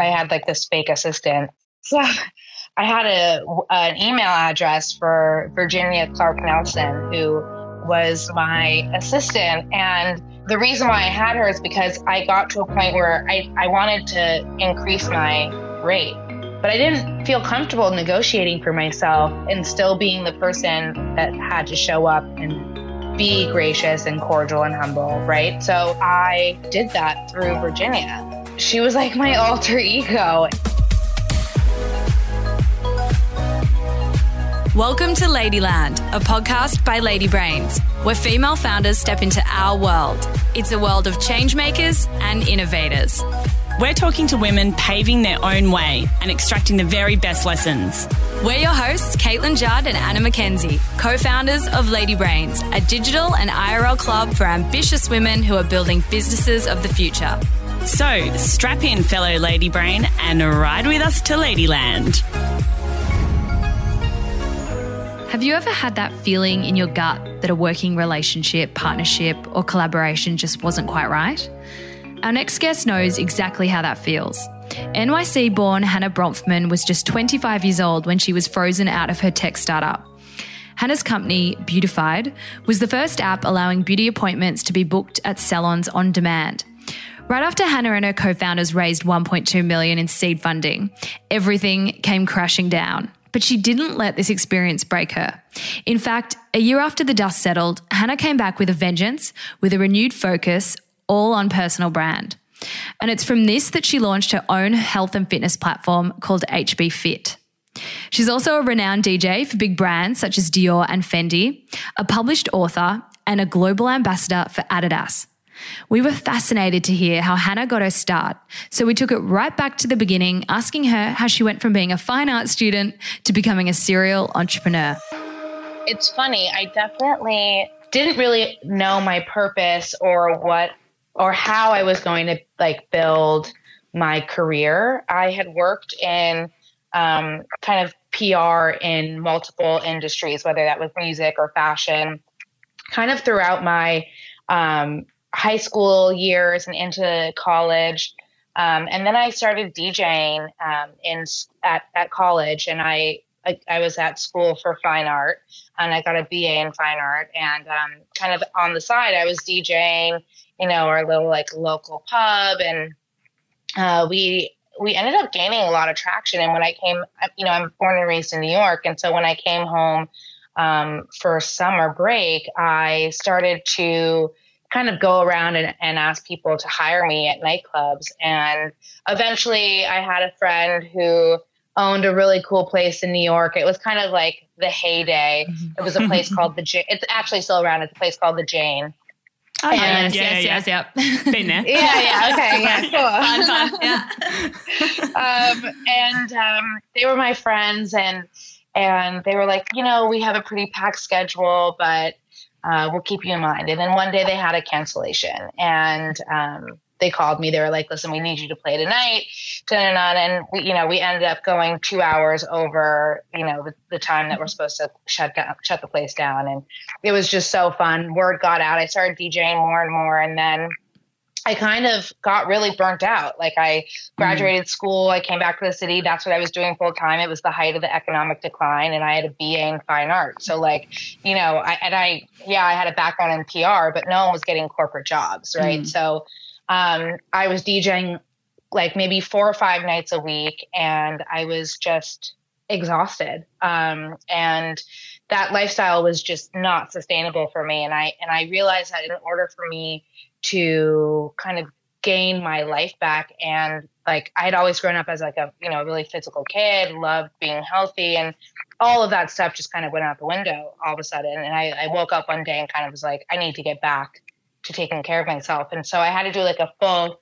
I had like this fake assistant. So I had a an email address for Virginia Clark Nelson, who was my assistant. And the reason why I had her is because I got to a point where I, I wanted to increase my rate. But I didn't feel comfortable negotiating for myself and still being the person that had to show up and be gracious and cordial and humble, right? So I did that through Virginia. She was like my alter ego. Welcome to Ladyland, a podcast by Lady Brains, where female founders step into our world. It's a world of changemakers and innovators. We're talking to women paving their own way and extracting the very best lessons. We're your hosts, Caitlin Judd and Anna McKenzie, co founders of Lady Brains, a digital and IRL club for ambitious women who are building businesses of the future. So strap in, fellow Lady Brain, and ride with us to Ladyland. Have you ever had that feeling in your gut that a working relationship, partnership, or collaboration just wasn't quite right? Our next guest knows exactly how that feels. NYC born Hannah Bronfman was just 25 years old when she was frozen out of her tech startup. Hannah's company, Beautified, was the first app allowing beauty appointments to be booked at salons on demand. Right after Hannah and her co-founders raised 1.2 million in seed funding, everything came crashing down. But she didn't let this experience break her. In fact, a year after the dust settled, Hannah came back with a vengeance, with a renewed focus, all on personal brand. And it's from this that she launched her own health and fitness platform called HB Fit. She's also a renowned DJ for big brands such as Dior and Fendi, a published author, and a global ambassador for Adidas. We were fascinated to hear how Hannah got her start, so we took it right back to the beginning, asking her how she went from being a fine art student to becoming a serial entrepreneur. It's funny, I definitely didn't really know my purpose or what or how I was going to like build my career. I had worked in um, kind of PR in multiple industries, whether that was music or fashion, kind of throughout my um, high school years and into college. Um, and then I started DJing um, in at, at college, and I, I, I was at school for fine art, and I got a BA in fine art. And um, kind of on the side, I was DJing, you know, our little like local pub, and uh, we we ended up gaining a lot of traction. And when I came, you know, I'm born and raised in New York, and so when I came home um, for summer break, I started to kind of go around and, and ask people to hire me at nightclubs. And eventually I had a friend who owned a really cool place in New York. It was kind of like the heyday. Mm-hmm. It was a place called the Jane. It's actually still around. It's a place called the Jane. Oh, and, yes, yes, yes, yes, Been there. yeah, yeah, okay, yeah, cool. fun, fun, yeah. um, and um, they were my friends, and and they were like, you know, we have a pretty packed schedule, but uh, we'll keep you in mind. And then one day they had a cancellation and um, they called me. They were like, listen, we need you to play tonight. And we, you know, we ended up going two hours over, you know, the, the time that we're supposed to shut down, shut the place down. And it was just so fun. Word got out. I started DJing more and more. And then I kind of got really burnt out. Like I graduated mm. school, I came back to the city. That's what I was doing full time. It was the height of the economic decline, and I had a BA in fine art. So like, you know, I, and I, yeah, I had a background in PR, but no one was getting corporate jobs, right? Mm. So um, I was DJing like maybe four or five nights a week, and I was just exhausted. Um, and that lifestyle was just not sustainable for me. And I and I realized that in order for me to kind of gain my life back and like I had always grown up as like a you know really physical kid, loved being healthy, and all of that stuff just kind of went out the window all of a sudden. And I, I woke up one day and kind of was like, I need to get back to taking care of myself. And so I had to do like a full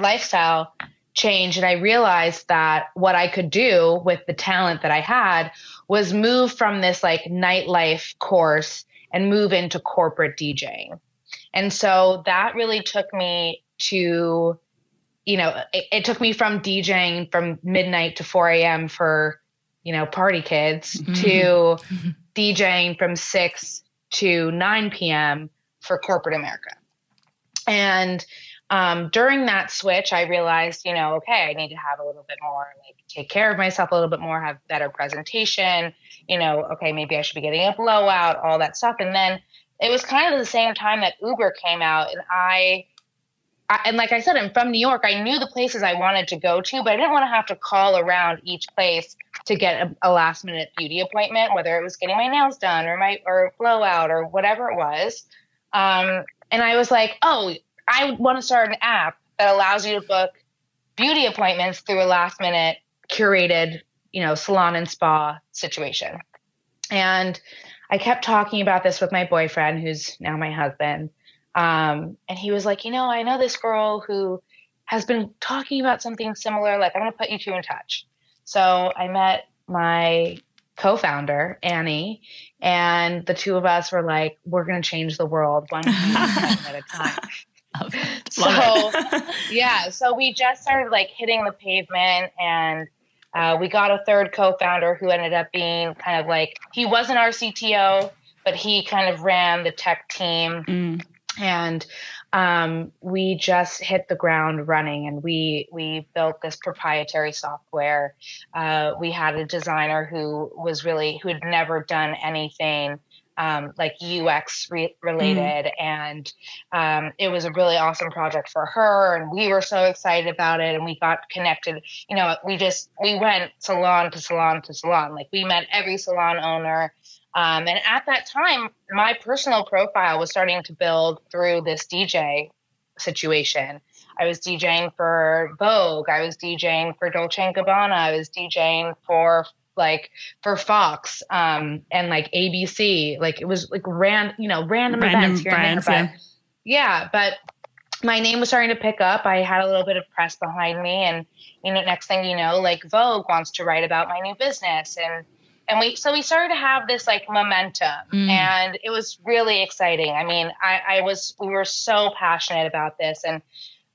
lifestyle change. And I realized that what I could do with the talent that I had was move from this like nightlife course and move into corporate DJing. And so that really took me to, you know, it, it took me from DJing from midnight to 4 a.m. for, you know, party kids mm-hmm. to DJing from 6 to 9 p.m. for corporate America. And um, during that switch, I realized, you know, okay, I need to have a little bit more, like take care of myself a little bit more, have better presentation, you know, okay, maybe I should be getting a blowout, all that stuff. And then it was kind of the same time that Uber came out, and I, I, and like I said, I'm from New York. I knew the places I wanted to go to, but I didn't want to have to call around each place to get a, a last minute beauty appointment, whether it was getting my nails done or my or blowout or whatever it was. Um, and I was like, oh, I want to start an app that allows you to book beauty appointments through a last minute curated, you know, salon and spa situation. And I kept talking about this with my boyfriend, who's now my husband. Um, and he was like, you know, I know this girl who has been talking about something similar. Like, I'm going to put you two in touch. So I met my co founder, Annie, and the two of us were like, we're going to change the world one at a time. so, yeah, so we just started like hitting the pavement and uh, we got a third co-founder who ended up being kind of like he wasn't our CTO, but he kind of ran the tech team, mm. and um, we just hit the ground running. And we we built this proprietary software. Uh, we had a designer who was really who had never done anything um, like UX re- related. Mm. And um, it was a really awesome project for her. And we were so excited about it. And we got connected. You know, we just, we went salon to salon to salon. Like we met every salon owner. Um, and at that time, my personal profile was starting to build through this DJ situation. I was DJing for Vogue. I was DJing for Dolce and Gabbana. I was DJing for like for Fox um, and like ABC. Like it was like ran, you know, random, random events here brands, and there. But yeah. yeah, but my name was starting to pick up. I had a little bit of press behind me, and you know, next thing you know, like Vogue wants to write about my new business, and and we so we started to have this like momentum, mm. and it was really exciting. I mean, I, I was we were so passionate about this, and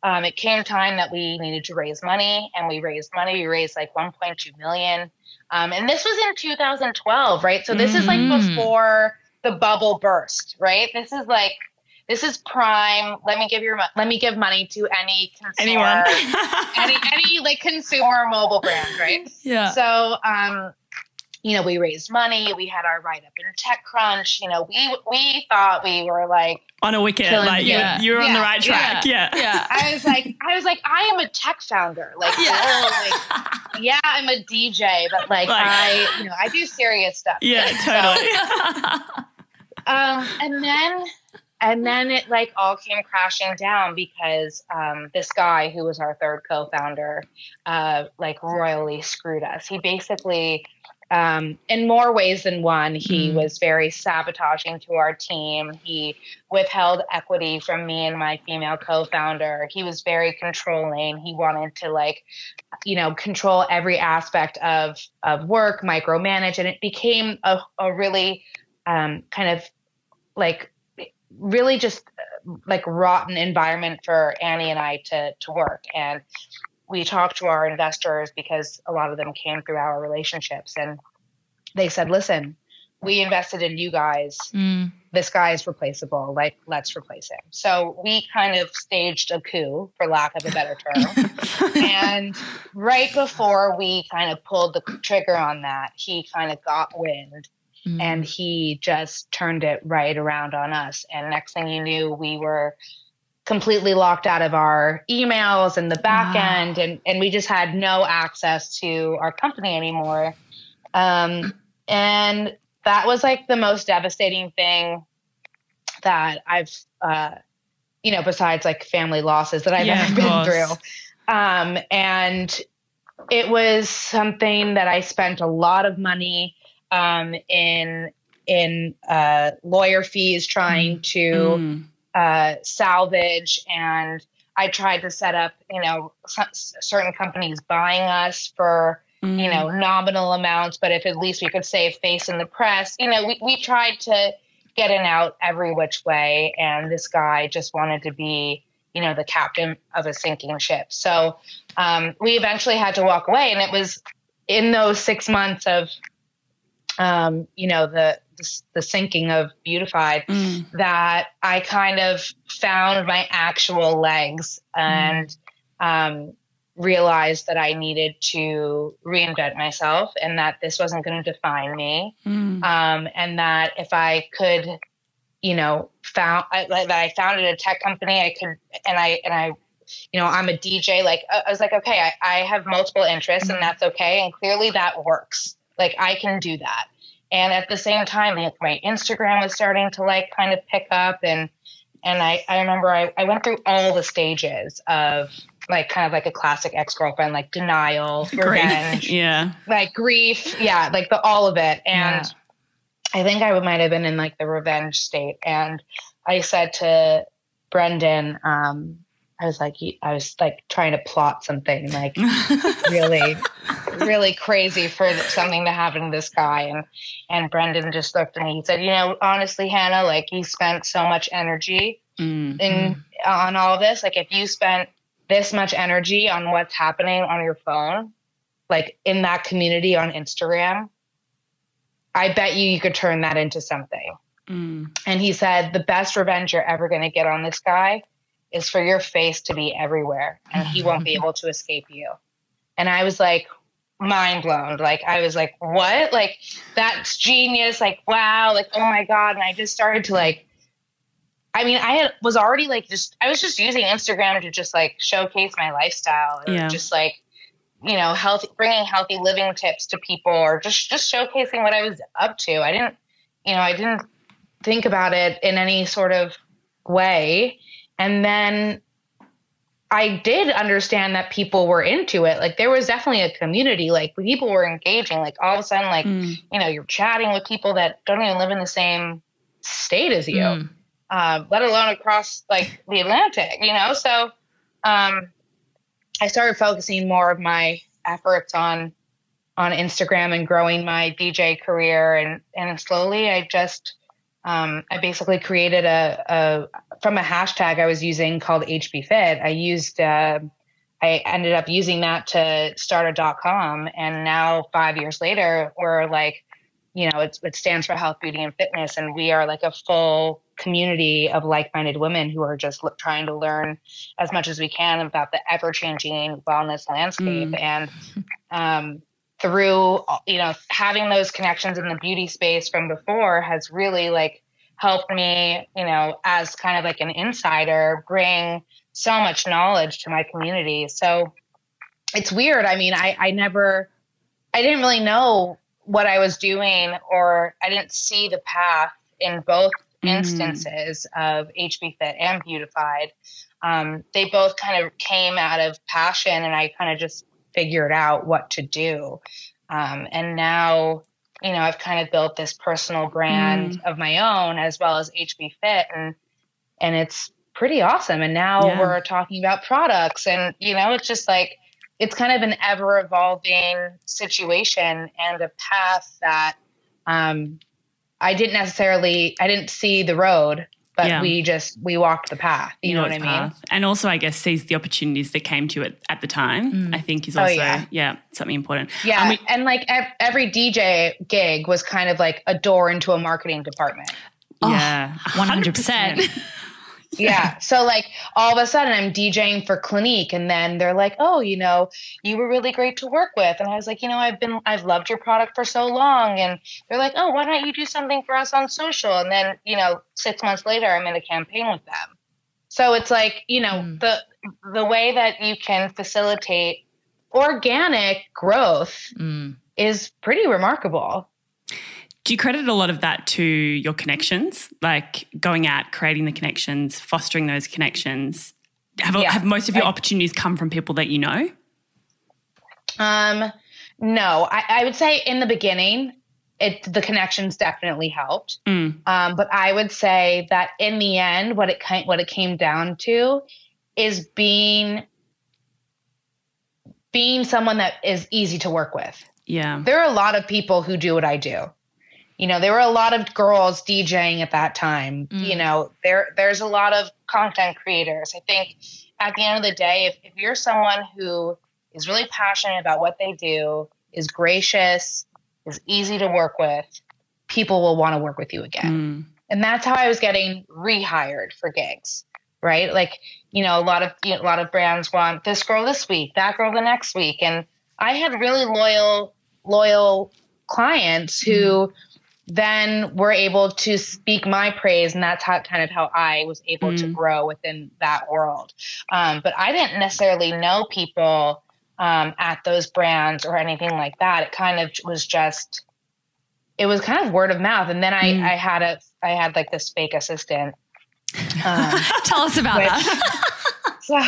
um, it came time that we needed to raise money, and we raised money. We raised like 1.2 million. Um, and this was in 2012, right? So this mm-hmm. is like mm. before the bubble burst, right? This is like this is prime. Let me give your let me give money to any consumer, anyone, any any like consumer mobile brand, right? Yeah. So um, you know, we raised money. We had our write up in TechCrunch. You know, we we thought we were like on a wicket, like yeah. you were yeah. on the right track. Yeah. yeah. yeah, I was like, I was like, I am a tech founder. Like, yeah, like, yeah, I'm a DJ, but like, like, I, you know, I do serious stuff. Yeah, totally. So, um, and then and then it like all came crashing down because um, this guy who was our third co-founder uh, like royally screwed us he basically um, in more ways than one, he mm. was very sabotaging to our team. He withheld equity from me and my female co-founder. He was very controlling. He wanted to like, you know, control every aspect of of work, micromanage, and it became a, a really um, kind of like really just like rotten environment for Annie and I to to work. And we talked to our investors because a lot of them came through our relationships. And they said listen we invested in you guys. Mm. this guy is replaceable. Like let's replace him. So we kind of staged a coup for lack of a better term. And right before we kind of pulled the trigger on that he kind of got wind mm. and he just turned it right around on us. And next thing you knew we were completely locked out of our emails and the back wow. end and, and we just had no access to our company anymore um, and that was like the most devastating thing that i've uh, you know besides like family losses that i've yeah, ever been through um, and it was something that i spent a lot of money um, in in uh, lawyer fees trying mm. to mm uh, salvage and I tried to set up, you know, certain companies buying us for, mm. you know, nominal amounts, but if at least we could save face in the press, you know, we, we tried to get an out every which way. And this guy just wanted to be, you know, the captain of a sinking ship. So um, we eventually had to walk away. And it was in those six months of um, you know, the, the, the sinking of Beautified, Mm. that I kind of found my actual legs and um, realized that I needed to reinvent myself and that this wasn't going to define me. Mm. Um, and that if I could, you know, found I, that I founded a tech company, I could, and I, and I, you know, I'm a DJ. Like I I was like, okay, I, I have multiple interests, and that's okay. And clearly that works. Like I can do that. And at the same time, like my Instagram was starting to like kind of pick up, and and I I remember I I went through all the stages of like kind of like a classic ex girlfriend, like denial, revenge. Yeah. like grief, yeah, like the all of it. And Yeah. I think I might have been in like the revenge state. And I said to Brendan, um, I was like, I was like trying to plot something like really, really crazy for something to happen to this guy. And and Brendan just looked at me. He said, you know, honestly, Hannah, like you spent so much energy Mm. in on all of this. Like if you spent this much energy on what's happening on your phone, like in that community on Instagram, I bet you you could turn that into something. Mm. And he said the best revenge you're ever going to get on this guy is for your face to be everywhere and he won't be able to escape you. And I was like mind blown. Like I was like, "What? Like that's genius. Like wow, like oh my god." And I just started to like I mean, I had, was already like just I was just using Instagram to just like showcase my lifestyle or Yeah. just like you know, healthy bringing healthy living tips to people or just just showcasing what I was up to. I didn't you know, I didn't think about it in any sort of way. And then I did understand that people were into it. Like there was definitely a community. Like people were engaging. Like all of a sudden, like Mm. you know, you're chatting with people that don't even live in the same state as you, Mm. uh, let alone across like the Atlantic. You know, so um, I started focusing more of my efforts on on Instagram and growing my DJ career, and and slowly I just um, I basically created a, a from a hashtag I was using called HBFit. I used uh, I ended up using that to start a dot com, and now five years later, we're like, you know, it's, it stands for health, beauty, and fitness, and we are like a full community of like-minded women who are just trying to learn as much as we can about the ever-changing wellness landscape, and um, through you know having those connections in the beauty space from before has really like helped me you know as kind of like an insider bring so much knowledge to my community. So it's weird. I mean i i never i didn't really know what i was doing or i didn't see the path in both Mm. instances of hb fit and beautified. Um, they both kind of came out of passion and i kind of just figured out what to do. Um, and now you know i've kind of built this personal brand of my own as well as hb fit and and it's pretty awesome. And now Yeah. we're talking about products and you know it's just like it's kind of an ever evolving situation and a path that um, i didn't necessarily i didn't see the road but Yeah. we just we walked the path you, know, what i mean path. And also, I guess, sees the opportunities that came to it at the time, mm. I think is Oh, also, yeah. yeah. something important. Yeah, And we- and like ev- every DJ gig was kind of like a door into a marketing department. Oh, yeah. 100%. Yeah. so like all of a sudden I'm DJing for Clinique and then they're like, "Oh, you know, you were really great to work with." And I was like, "You know, I've been I've loved your product for so long." And they're like, "Oh, why don't you do something for us on social?" And then, you know, 6 months later I'm in a campaign with them. So it's like, you know, Mm. the the way that you can facilitate organic growth Mm. is pretty remarkable. Do you credit a lot of that to your connections, like going out, creating the connections, fostering those connections? Have, Yeah. have most of your opportunities come from people that you know? Um, no, I, I would say in the beginning, it the connections definitely helped. Mm. Um, but I would say that in the end, what it kind what it came down to is being being someone that is easy to work with. Yeah. There are a lot of people who do what I do. You know, there were a lot of girls DJing at that time. Mm. You know, there there's a lot of content creators. I think at the end of the day, if, if you're someone who is really passionate about what they do, is gracious, is easy to work with, people will want to work with you again. Mm. And that's how I was getting rehired for gigs, right? Like, you know, a lot of you know, a lot of brands want this girl this week, that girl the next week, and I had really loyal loyal clients who mm. Then we were able to speak my praise, and that's how kind of how I was able mm. to grow within that world. Um, but I didn't necessarily know people um, at those brands or anything like that. It kind of was just it was kind of word of mouth. And then I, mm. I had a, I had like this fake assistant. Um, Tell us about which, that. so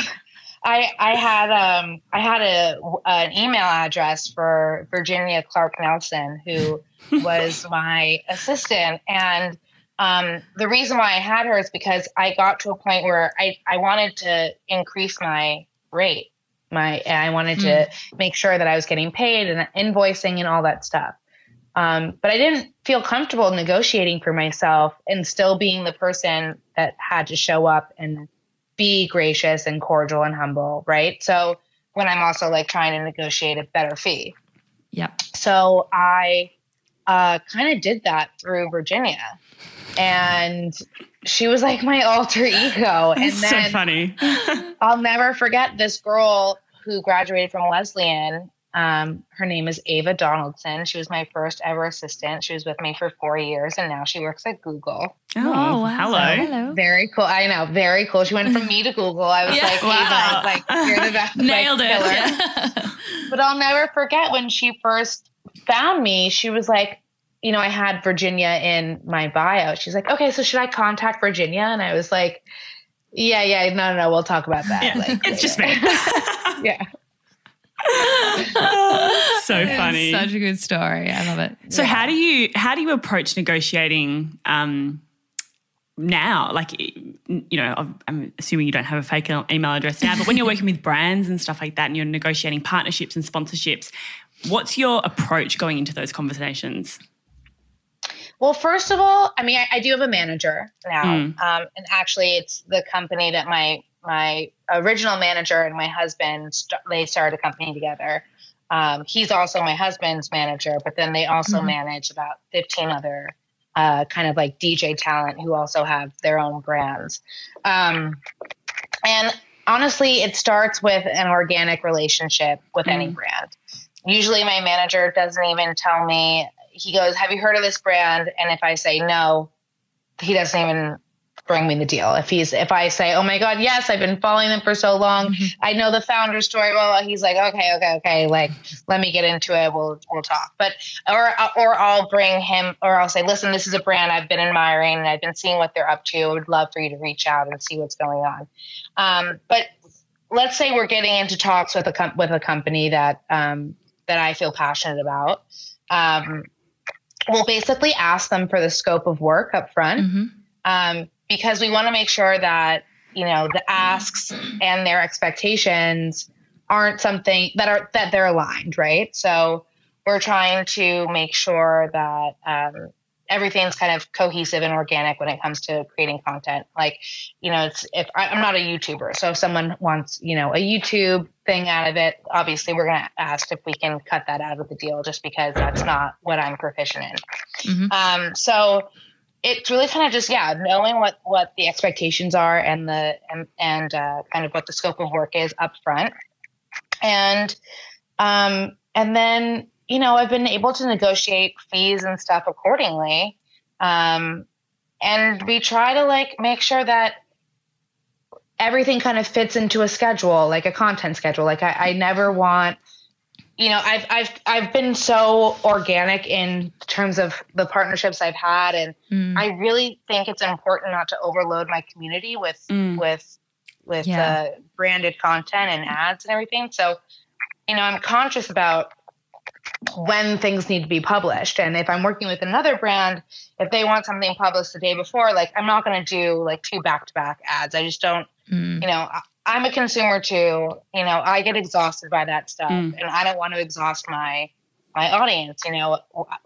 I, I had, um, I had a, an email address for Virginia Clark Nelson, who was my assistant. And, um, the reason why I had her is because I got to a point where I, I wanted to increase my rate. My, I wanted mm. to make sure that I was getting paid and invoicing and all that stuff. Um, but I didn't feel comfortable negotiating for myself and still being the person that had to show up and be gracious and cordial and humble, right? So when I'm also like trying to negotiate a better fee. Yep. So I uh, kind of did that through Virginia. And she was like my alter ego. And That's then so funny. I'll never forget this girl who graduated from Wesleyan um, her name is Ava Donaldson. She was my first ever assistant. She was with me for four years, and now she works at Google. Oh, oh wow. hello. hello. Very cool. I know, very cool. She went from me to Google. I was yeah. like, wow. Ava, like you're the best. Nailed like, it. Yeah. but I'll never forget when she first found me. She was like, you know, I had Virginia in my bio. She's like, okay, so should I contact Virginia? And I was like, yeah, yeah, no, no, no, we'll talk about that. Yeah, like, it's just me. yeah. so funny. Such a good story. I love it. So yeah. how do you how do you approach negotiating um, now? Like you know, I'm assuming you don't have a fake email address now, but when you're working with brands and stuff like that, and you're negotiating partnerships and sponsorships, what's your approach going into those conversations? Well, first of all, I mean, I, I do have a manager now, mm. um, and actually, it's the company that my my original manager and my husband they started a company together. Um, he's also my husband's manager, but then they also mm-hmm. manage about 15 other uh, kind of like DJ talent who also have their own brands. Um, and honestly, it starts with an organic relationship with mm-hmm. any brand. Usually, my manager doesn't even tell me. He goes, "Have you heard of this brand?" And if I say no, he doesn't even bring me the deal. If he's if I say, "Oh my god, yes, I've been following them for so long. Mm-hmm. I know the founder story." Well, he's like, "Okay, okay, okay. Like, let me get into it. We'll we'll talk." But or or I'll bring him or I'll say, "Listen, this is a brand I've been admiring and I've been seeing what they're up to. I would love for you to reach out and see what's going on." Um, but let's say we're getting into talks with a com- with a company that um, that I feel passionate about. Um, we'll basically ask them for the scope of work up front. Mm-hmm. Um, because we want to make sure that you know the asks and their expectations aren't something that are that they're aligned right? So we're trying to make sure that um, everything's kind of cohesive and organic when it comes to creating content. Like you know it's if I, i'm not a youtuber so if someone wants you know a youtube thing out of it obviously we're going to ask if we can cut that out of the deal just because that's not what i'm proficient in. Mm-hmm. um, so it's really kind of just yeah knowing what what the expectations are and the and, and uh, kind of what the scope of work is up front. And um and then you know i've been able to negotiate fees and stuff accordingly. Um and we try to like make sure that everything kind of fits into a schedule like a content schedule. Like i, I never want you know, I've I've I've been so organic in terms of the partnerships I've had, and mm. I really think it's important not to overload my community with mm. with with yeah. uh, branded content and ads and everything. So, you know, I'm conscious about when things need to be published, and if I'm working with another brand, if they want something published the day before, like I'm not going to do like two back to back ads. I just don't. Mm. You know, I'm a consumer too. You know, I get exhausted by that stuff, mm. and I don't want to exhaust my my audience. You know,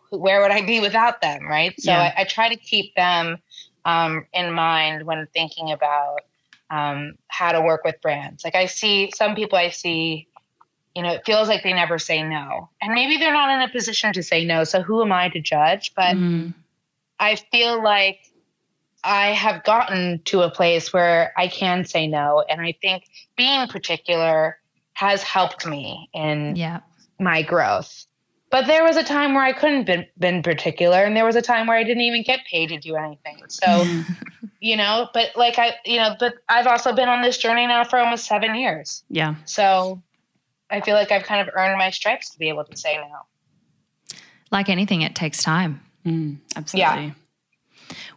where would I be without them, right? So yeah. I, I, try to keep them um, in mind when thinking about um, how to work with brands. Like I see some people I see you know, it feels like they never say no. And maybe they're not in a position to say no. So who am I to judge? But Mm. I feel like I have gotten to a place where I can say no. And I think being particular has helped me in Yeah. my growth. But there was a time where I couldn't been been particular, and there was a time where I didn't even get paid to do anything. So, you know, but like I, you know, but I've also been on this journey now for almost seven years. Yeah. So, I feel like I've kind of earned my stripes to be able to say no. Like anything, it takes time. Mm, absolutely.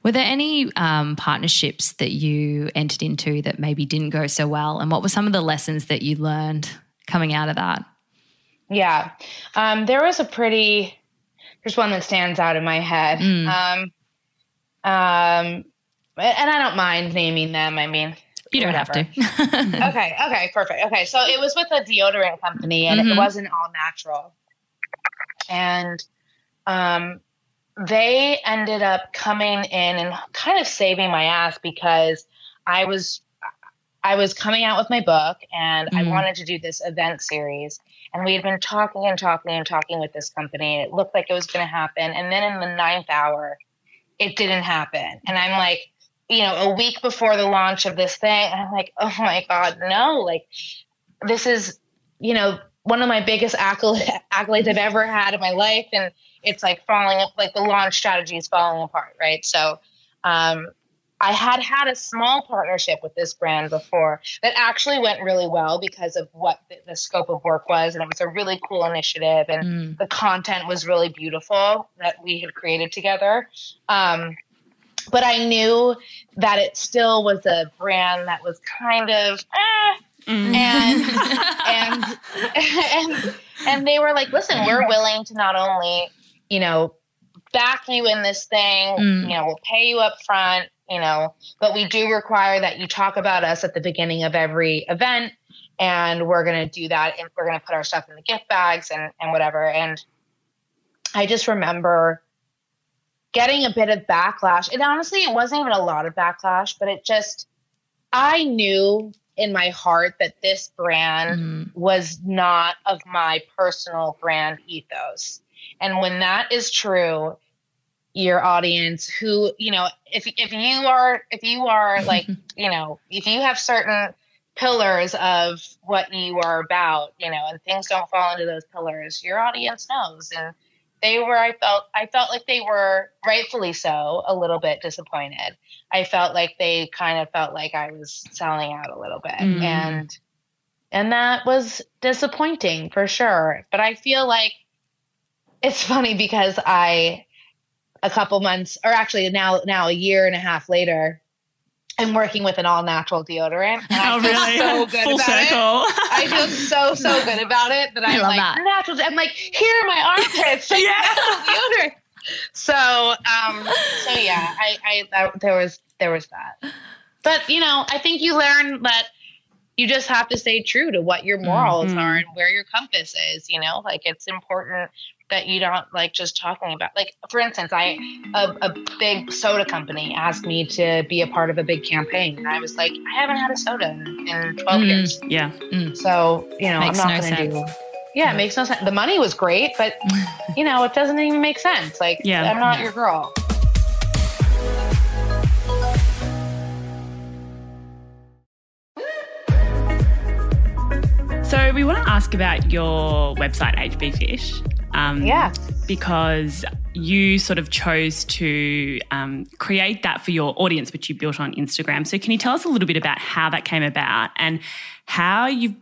Were there any um, partnerships that you entered into that maybe didn't go so well? And what were some of the lessons that you learned coming out of that? Yeah, um, there was a pretty. There's one that stands out in my head. Mm. Um, um, and I don't mind naming them. I mean, You don't whatever. have to. okay, okay, perfect. Okay, so it was with a deodorant company, and Mhm. it wasn't all natural. And um, they ended up coming in and kind of saving my ass because I was I was coming out with my book, and I Mhm. wanted to do this event series. And we had been talking and talking and talking with this company, it looked like it was going to happen. And then in the ninth hour, it didn't happen. And I'm like, you know, a week before the launch of this thing, I'm like, oh my God, no. Like, this is, you know, one of my biggest accolades I've ever had in my life. And it's like falling, like the launch strategy is falling apart, right? So, um, I had had a small partnership with this brand before that actually went really well because of what the, the scope of work was. And it was a really cool initiative. And Mm. the content was really beautiful that we had created together. Um, but I knew that it still was a brand that was kind of, eh, Mm. and and and and they were like, "Listen, we're willing to not only, you know, back you in this thing, Mm. you know, we'll pay you up front, you know, but we do require that you talk about us at the beginning of every event, and we're going to do that, and we're going to put our stuff in the gift bags and and whatever." And I just remember getting a bit of backlash. And honestly, it wasn't even a lot of backlash, but it just I knew in my heart that this brand Mm. was not of my personal brand ethos. And when that is true, your audience who, you know, if if you are if you are like, you know, if you have certain pillars of what you are about, you know, and things don't fall into those pillars, your audience knows. And they were I felt I felt like they were rightfully so a little bit disappointed. I felt like they kind of felt like I was selling out a little bit. Mm. And and that was disappointing for sure. But I feel like it's funny because I a couple months or actually now now a year and a half later I'm working with an all natural deodorant. And I oh, feel really? so good Full about it. circle. I feel so so good about it that I'm love like that. natural. I'm like here are my armpits. Like, Yeah. deodorant. So um so yeah, I I that, there was there was that. But you know, I think you learn that you just have to stay true to what your morals Mhm. are and where your compass is. You know, like it's important that you don't like just talking about like for instance i a, a big soda company asked me to be a part of a big campaign and i was like i haven't had a soda in, in 12 Mm. years Yeah. so you know Makes i'm no not gonna sense. do yeah it makes no sense the money was great but you know it doesn't even make sense like Yeah. i'm not Yeah. your girl So we want to ask about your website, HB Fit. Um, Yeah. Because you sort of chose to um, create that for your audience, which you built on Instagram. So can you tell us a little bit about how that came about and how you've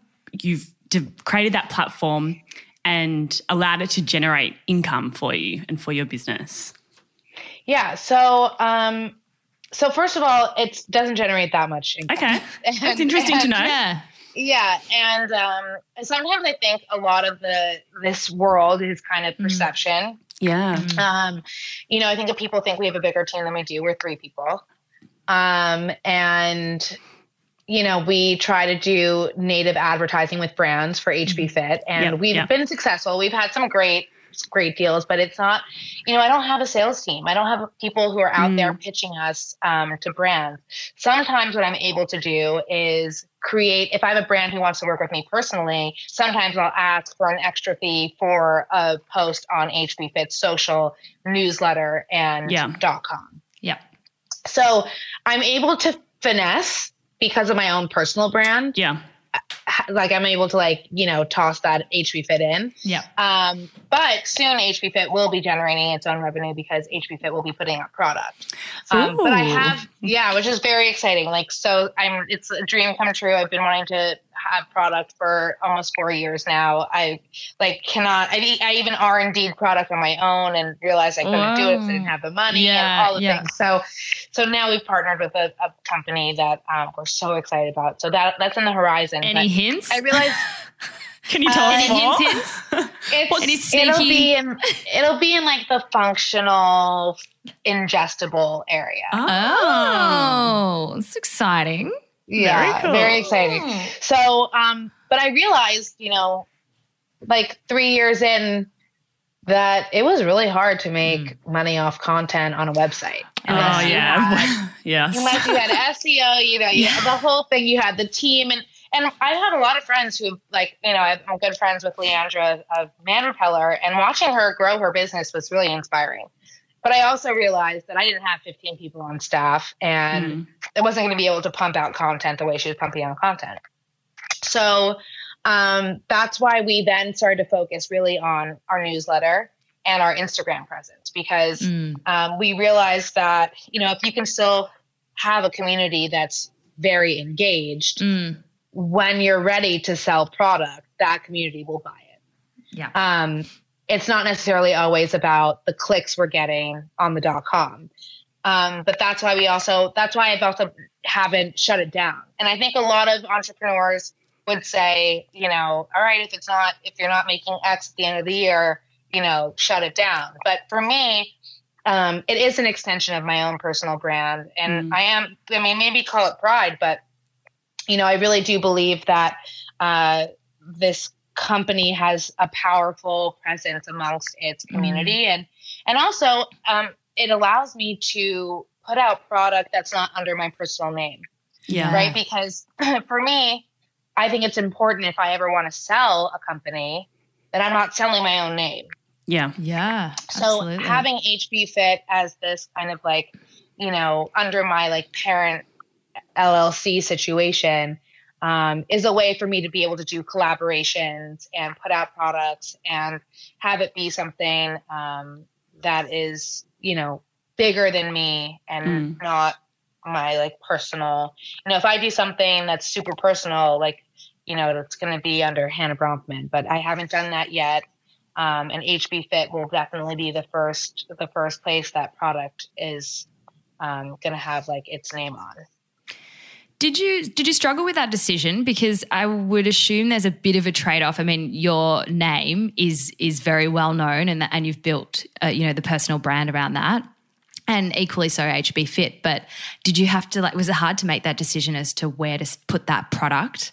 you've de- created that platform and allowed it to generate income for you and for your business? yeah so um so first of all it doesn't generate that much income. Okay, And- that's interesting to know. Yeah. Yeah, and um, sometimes I think a lot of the this world is kind of Mhm. perception. Yeah. Um, you know, I think if people think we have a bigger team than we do, we're three people, um, and you know, we try to do native advertising with brands for HB Fit, and Yep, we've yep. been successful. We've had some great, great deals, but it's not, you know, I don't have a sales team. I don't have people who are out there pitching us um, to brands. Sometimes what I'm able to do is create, if I have a brand who wants to work with me personally, sometimes I'll ask for an extra fee for a post on HB Fit social newsletter and Yeah. dot com. Yep. So I'm able to finesse because of my own personal brand. Yeah. Like I'm able to like, you know, toss that HB Fit in. Yeah. Um, but soon HB Fit will be generating its own revenue because HB Fit will be putting out product. Um, but I have, yeah, which is very exciting. Like, so I'm, it's a dream come true. I've been wanting to have product for almost four years now. I like cannot, I even R and D product on my own and realized I couldn't do it. 'cause I didn't have the money Yeah, and all the yeah. things. So, so now we've partnered with a, a company that um, we're so excited about. So that that's in the horizon. Any But hints? I realized Can you tell Uh, us Any more? hints, hints? it's, Any it'll be in it'll be in like the functional ingestible area. Oh, it's exciting. Yeah, cool. very exciting. So, um, but I realized, you know, like three years in, that it was really hard to make money off content on a website. Oh Unless you had- yeah. yes. Unless you had SEO, you know, you Yeah. the whole thing. You had the team, and and I've had a lot of friends who, like, you know, I'm good friends with Leandra of Man Repeller, and watching her grow her business was really inspiring. But I also realized that I didn't have 15 people on staff, and Mm. I wasn't going to be able to pump out content the way she was pumping out content. So um, that's why we then started to focus really on our newsletter and our Instagram presence because Mm. um, we realized that you know if you can still have a community that's very engaged Mm. when you're ready to sell product that community will buy it Yeah. um, it's not necessarily always about the clicks we're getting on the dot com. Um, but that's why we also that's why i've also haven't shut it down. And i think a lot of entrepreneurs would say you know all right if it's not if you're not making x at the end of the year you know shut it down. But for me um, it is an extension of my own personal brand. And Mm. i am i mean maybe call it pride but you know i really do believe that uh, this company has a powerful presence amongst its community and and also um, it allows me to put out product that's not under my personal name Yeah. right because for me i think it's important if i ever want to sell a company that i'm not selling my own name Yeah. Yeah. so absolutely. having hb fit as this kind of like you know under my like parent llc situation um, is a way for me to be able to do collaborations and put out products and have it be something um, that is you know bigger than me and not my like personal. You know if i do something that's super personal like you know it's going to be under hannah bronfman but i haven't done that yet. Um, and hb fit will definitely be the first the first place that product is um, going to have like its name on Did you did you struggle with that decision? Because I would assume there's a bit of a trade off. I mean, your name is is very well known, and and you've built uh, you know the personal brand around that, and equally so HB Fit. But did you have to like? Was it hard to make that decision as to where to put that product?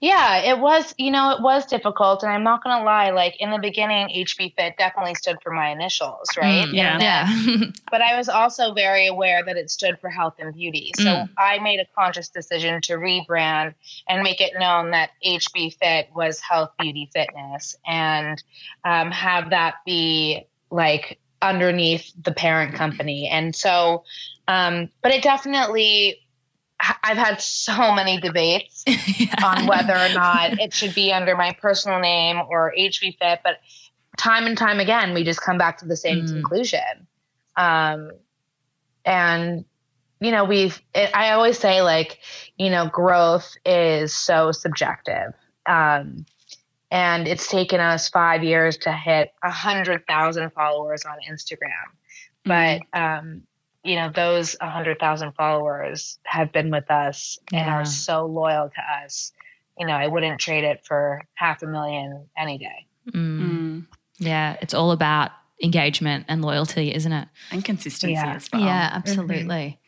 Yeah, it was, you know, it was difficult. And I'm not going to lie, like in the beginning, HB Fit definitely stood for my initials, right? Mm, yeah. Then- Yeah. but I was also very aware that it stood for health and beauty. So Mm. I made a conscious decision to rebrand and make it known that HB Fit was health, beauty, fitness, and um, have that be like underneath the parent company. And so, um, but it definitely, I've had so many debates on whether or not it should be under my personal name or HB Fit, but time and time again, we just come back to the same Mm. conclusion. Um, and you know, we've. It, I always say, like, you know, growth is so subjective, um, and it's taken us five years to hit a hundred thousand followers on Instagram, but um, you know, those hundred thousand followers have been with us and are so loyal to us. You know, I wouldn't trade it for half a million any day. Mm. Mm. Yeah, it's all about engagement and loyalty, isn't it? And consistency Yeah. as well. Yeah, absolutely.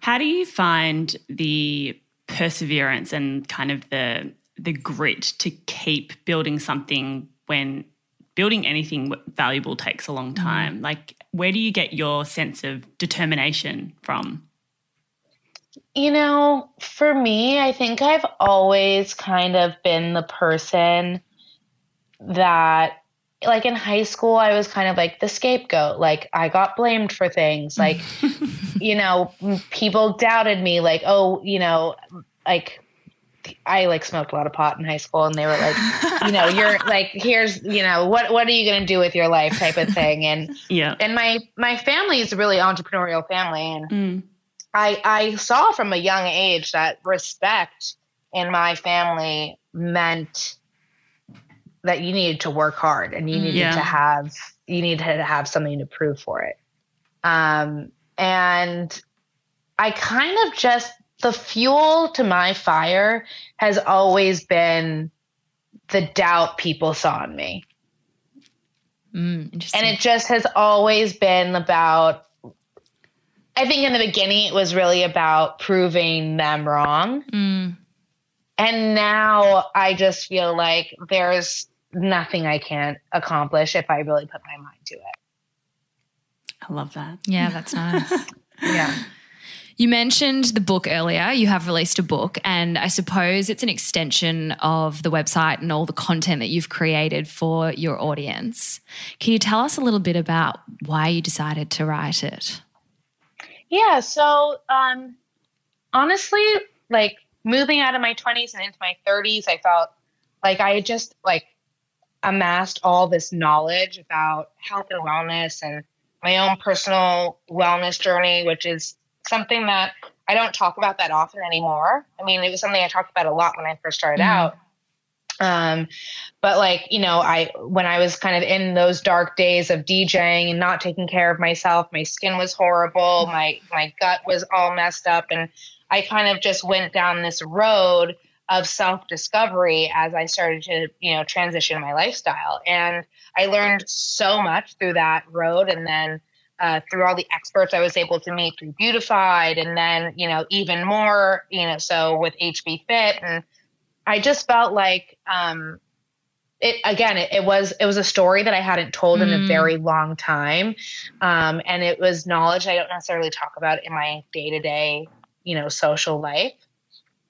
How do you find the perseverance and kind of the the grit to keep building something when building anything valuable takes a long time? Mm. Like, where do you get your sense of determination from? You know, for me, I think I've always kind of been the person that like in high school I was kind of like the scapegoat. Like I got blamed for things. Like you know, people doubted me like, "Oh, you know, like I like smoked a lot of pot in high school and they were like, you know, you're like, here's, you know, what what are you going to do with your life type of thing. And yeah. And my my family is a really entrepreneurial family and mm. I I saw from a young age that respect in my family meant that you needed to work hard and you needed yeah. to have you needed to have something to prove for it. Um and I kind of just the fuel to my fire has always been the doubt people saw in me. Mm, and it just has always been about, I think in the beginning it was really about proving them wrong. Mm. And now I just feel like there's nothing I can't accomplish if I really put my mind to it. I love that. Yeah, that's nice. yeah. You mentioned the book earlier. You have released a book, and I suppose it's an extension of the website and all the content that you've created for your audience. Can you tell us a little bit about why you decided to write it? Yeah, so um, honestly, like moving out of my 20s and into my 30s, I felt like I had just like amassed all this knowledge about health and wellness and my own personal wellness journey, which is something that I don't talk about that often anymore. I mean, it was something I talked about a lot when I first started mm-hmm. out. Um, but like, you know, I, when I was kind of in those dark days of DJing and not taking care of myself, my skin was horrible. My, my gut was all messed up. And I kind of just went down this road of self discovery as I started to, you know, transition my lifestyle. And I learned so much through that road. And then, uh, through all the experts I was able to meet through Beautified, and then you know even more, you know, so with HB Fit, and I just felt like um, it again. It, it, was it was a story that I hadn't told mm. in a mm. very long time, um, and it was knowledge I don't necessarily talk about in my day to day, you know, social life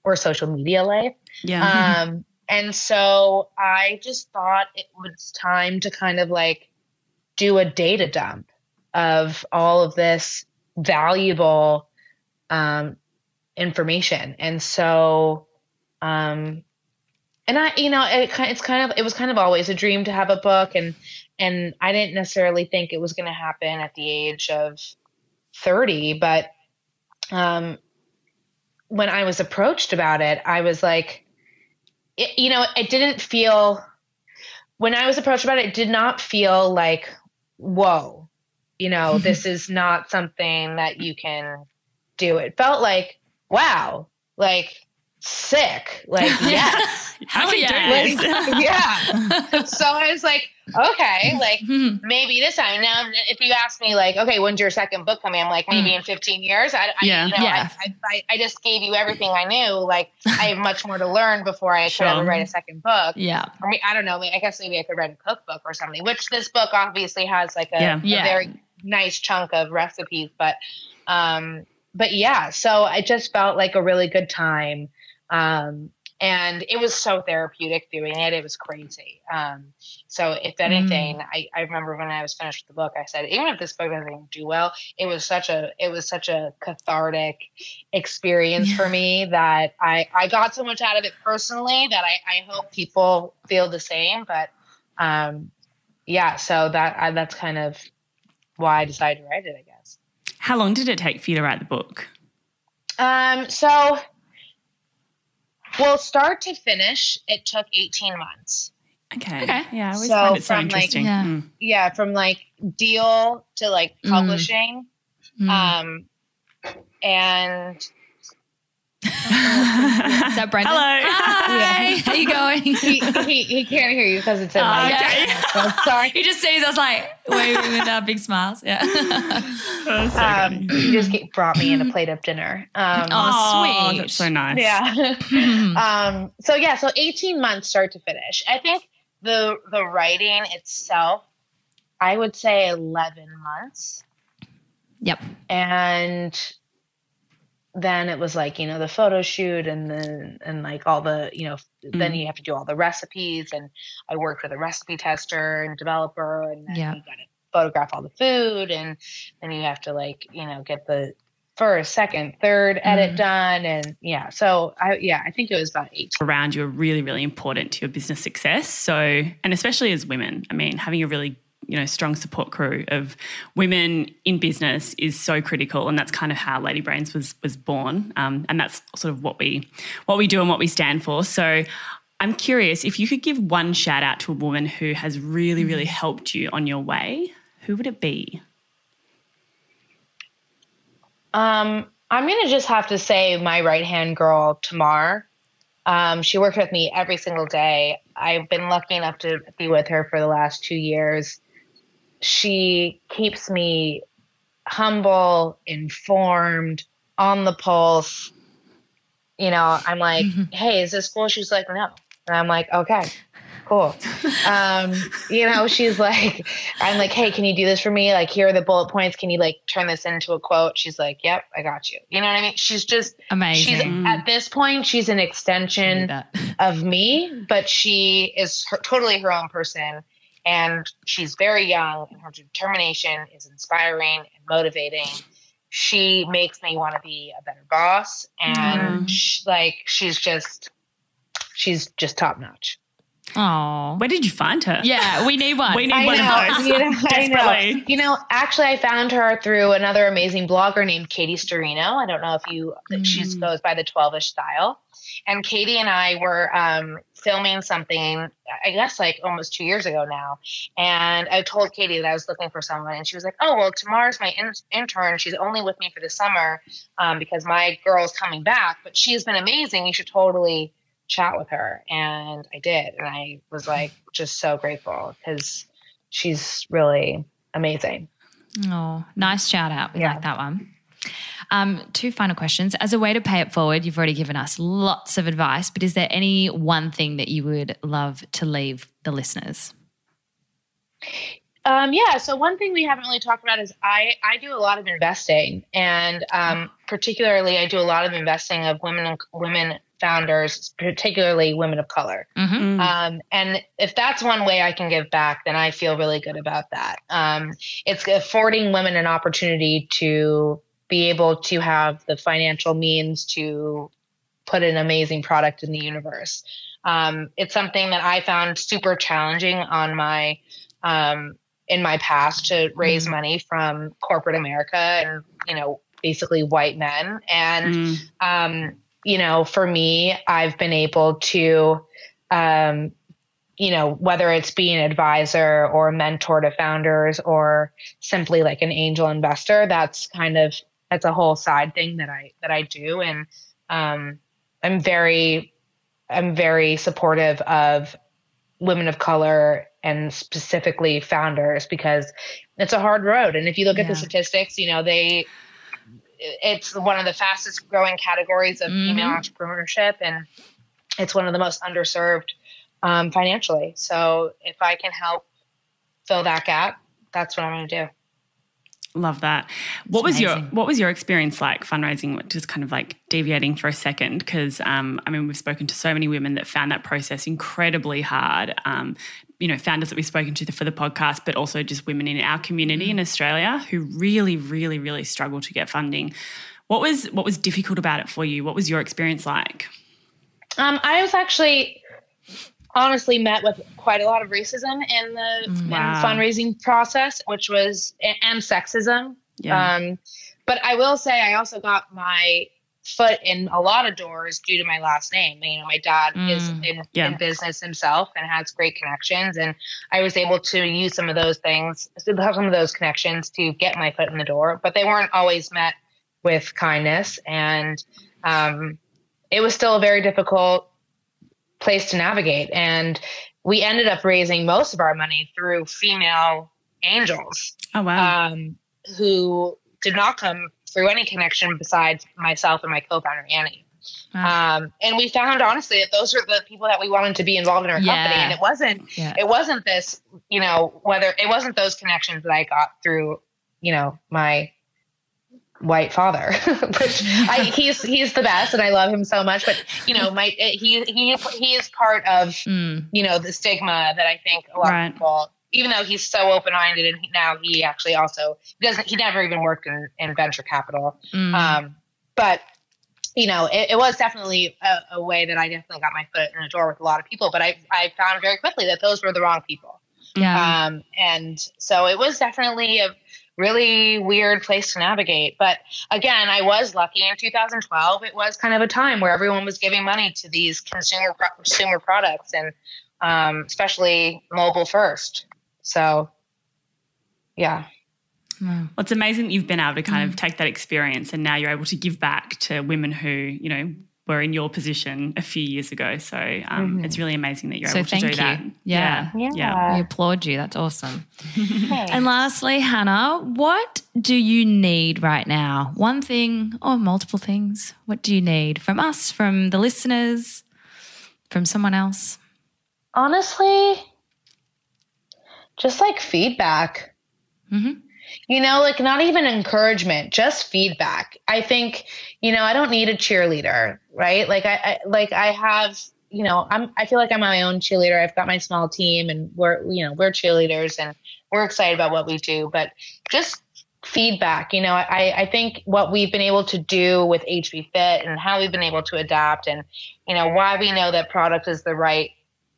or social media life. Yeah. Um, and so I just thought it was time to kind of like do a data dump of all of this valuable um, information. And so, um, and I, you know, it, it's kind of, it was kind of always a dream to have a book and, and I didn't necessarily think it was going to happen at the age of 30, but, um, when I was approached about it, I was like, it, you know, it didn't feel, when I was approached about it, it did not feel like, whoa, you know, this is not something that you can do. It felt like, wow, like sick. Like, yeah. Hell yeah. Like, yeah. so I was like, okay, like maybe this time. Now, if you ask me, like, okay, when's your second book coming? I'm like, maybe mm. in 15 years. I, I yeah. You know, yeah. I, I, I, just gave you everything I knew. Like, I have much more to learn before I sure. could ever write a second book. Yeah. I mean, I don't know. I guess maybe I could write a cookbook or something, which this book obviously has like a, yeah. a yeah. very nice chunk of recipes. But, um, but yeah, so it just felt like a really good time. Um, and it was so therapeutic doing it. It was crazy. Um, so if anything, mm. I, I remember when I was finished with the book, I said, even if this book doesn't do well, it was such a, it was such a cathartic experience yeah. for me that I, I got so much out of it personally that I, I hope people feel the same. But, um, yeah, so that, I, that's kind of why I decided to write it, I guess. How long did it take for you to write the book? Um, so well, start to finish, it took 18 months. Okay. okay. Yeah, I always so find it so interesting. Like, yeah. Mm. yeah, from like deal to like mm. publishing. Mm. Um, and is that Brendan? Hello. Hi. Yeah. How you going? he, he, he can't hear you because it's in oh, my okay. sorry. He just sees us like waving with our big smiles. Yeah. Oh, so Um, good. he just get, brought me in a plate of dinner. Um, Oh, sweet. That's so nice. Yeah. um, so yeah, so 18 months start to finish. I think the the writing itself, I would say 11 months. Yep. And then it was like, you know, the photo shoot and then and like all the, you know, then Mm. you have to do all the recipes and I worked with a recipe tester and developer and then Yeah. you gotta photograph all the food and then you have to like, you know, get the first, second, third edit Mm. done and yeah. So I yeah, I think it was about eight. around you are really, really important to your business success. So, and especially as women, I mean, having a really you know strong support crew of women in business is so critical, and that's kind of how Lady Brains was was born, um, and that's sort of what we what we do and what we stand for. So. I'm curious if you could give one shout out to a woman who has really, really helped you on your way, who would it be? Um, I'm gonna just have to say my right hand girl, Tamar. Um, she worked with me every single day. I've been lucky enough to be with her for the last two years. She keeps me humble, informed, on the pulse. You know, I'm like, hey, is this cool? She's like, no. And I'm like, okay, cool. Um, you know, she's like, I'm like, hey, can you do this for me? Like, here are the bullet points. Can you like turn this into a quote? She's like, yep, I got you. You know what I mean? She's just, amazing. she's at this point, she's an extension of me, but she is her, totally her own person. And she's very young, and her determination is inspiring and motivating. She makes me want to be a better boss, and mm-hmm. sh- like she's just, she's just top notch. Oh. Where did you find her? Yeah, we need one. We need I one know, of those. you know, I know. Desperately. You know, actually, I found her through another amazing blogger named Katie Sturino. I don't know if you, she Mm. goes by the 12 ish style. And Katie and I were um, filming something, I guess like almost two years ago now. And I told Katie that I was looking for someone. And she was like, oh, well, Tamar's my in- intern. She's only with me for the summer um, because my girl's coming back. But she has been amazing. You should totally chat with her. And I did. And I was like, just so grateful because she's really amazing. Oh, nice shout out. We Yeah. like that one. Um, two final questions. As a way to pay it forward, you've already given us lots of advice, but is there any one thing that you would love to leave the listeners? Um, yeah. So one thing we haven't really talked about is I I do a lot of investing, and um, particularly I do a lot of investing of women women founders, particularly women of color. Mm-hmm. Um, and if that's one way I can give back, then I feel really good about that. Um, it's affording women an opportunity to be able to have the financial means to put an amazing product in the universe. Um, it's something that I found super challenging on my um, in my past to raise money from corporate America and you know basically white men and Mm. um, you know, for me, I've been able to, um, you know, whether it's being an advisor or a mentor to founders or simply like an angel investor, that's kind of that's a whole side thing that I that I do, and um, I'm very I'm very supportive of women of color and specifically founders because it's a hard road. And if you look at the statistics, you know, they it's one of the fastest growing categories of female Mhm. entrepreneurship and it's one of the most underserved um, financially. So if I can help fill that gap, that's what I'm going to do. Love that. What was your. What was your experience like fundraising? Just kind of like deviating for a second, because um, I mean, we've spoken to so many women that found that process incredibly hard. Um, you know, founders that we've spoken to for the podcast, but also just women in our community in Australia who really, really, really struggle to get funding. What was what was difficult about it for you? What was your experience like? Um, I was actually honestly met with quite a lot of racism in the in fundraising process, which was and sexism. Yeah. Um, but I will say I also got my foot in a lot of doors due to my last name. You know, my dad is Mm, in, yeah. in business himself and has great connections, and I was able to use some of those things, some of those connections to get my foot in the door. But they weren't always met with kindness, and um, it was still a very difficult place to navigate. And we ended up raising most of our money through female angels. Oh wow. Um, who did not come through any connection besides myself and my co-founder Annie. Wow. Um, and we found honestly that those are the people that we wanted to be involved in our yeah. company. And it wasn't, yeah. it wasn't this, you know, whether it wasn't those connections that I got through, you know, my white father, which I, he's he's the best, and I love him so much. But you know, my he he he is part of mm. you know the stigma that I think a lot right. of people. Even though he's so open-minded, and he, now he actually also he doesn't. He never even worked in, in venture capital. Mm. Um, but you know, it, it was definitely a, a, way that I definitely got my foot in the door with a lot of people. But I I found very quickly that those were the wrong people. Yeah. Um, and so it was definitely a really weird place to navigate. But again, I was lucky in 2012. It was kind of a time where everyone was giving money to these consumer consumer products, and um, especially mobile first. So, yeah. Well, it's amazing that you've been able to kind of mm. take that experience and now you're able to give back to women who, you know, were in your position a few years ago. So um, mm-hmm. it's really amazing that you're so able to do you. that. Yeah. Yeah. yeah. We applaud you. That's awesome. and lastly, Hannah, what do you need right now? One thing or multiple things? What do you need from us, from the listeners, from someone else? Honestly, just like feedback. Mm-hmm. You know like not even encouragement just feedback. I think you know i don't need a cheerleader right? Like I, I, like i have you know i'm i feel like i'm my own cheerleader. I've got my small team and we're you know we're cheerleaders and we're excited about what we do. But just feedback you know i i think what we've been able to do with HB Fit and how we've been able to adapt and you know why we know that product is the right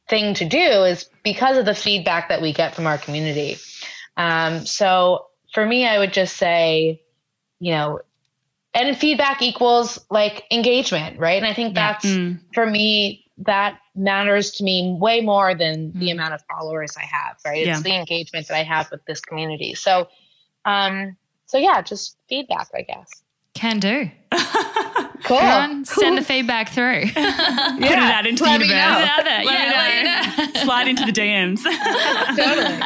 thing to do is because of the feedback that we get from our community um, so for me, I would just say, you know, and feedback equals like engagement, right? And I think yeah. that's mm. for me, that matters to me way more than mm. the amount of followers I have, right? It's the engagement that I have with this community. So, um, so yeah, just feedback, I guess. Can do. cool. On, send the feedback through. yeah. Put it out into the universe. Let yeah, know. Slide into the DMs. totally.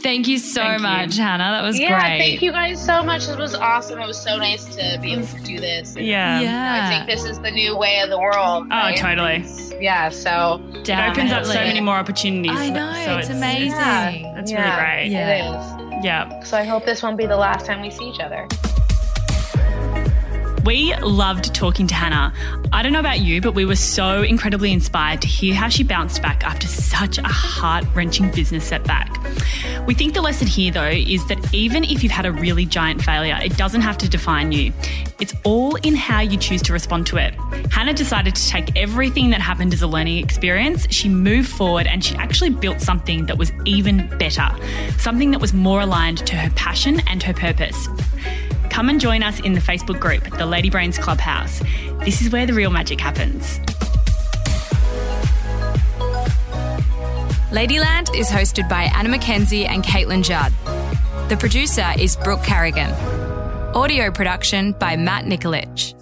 Thank you so thank much, you. Hannah. That was yeah, great. Thank you guys so much. It was awesome. It was so nice to be able to do this. And, yeah. yeah. I think this is the new way of the world. Oh, right? totally. Yeah. So Definitely. it opens up so many more opportunities. I know. So it's, it's, amazing. Yeah, that's yeah, really great. Yeah. It is. Yeah. So I hope this won't be the last time we see each other. We loved talking to Hannah. I don't know about you, but we were so incredibly inspired to hear how she bounced back after such a heart wrenching business setback. We think the lesson here, though, is that even if you've had a really giant failure, it doesn't have to define you. It's all in how you choose to respond to it. Hannah decided to take everything that happened as a learning experience, she moved forward, and she actually built something that was even better, something that was more aligned to her passion and her purpose. Come and join us in the Facebook group, the Lady Brains Clubhouse. This is where the real magic happens. Ladyland is hosted by Anna McKenzie and Caitlin Judd. The producer is Brooke Carrigan. Audio production by Matt Nikolic.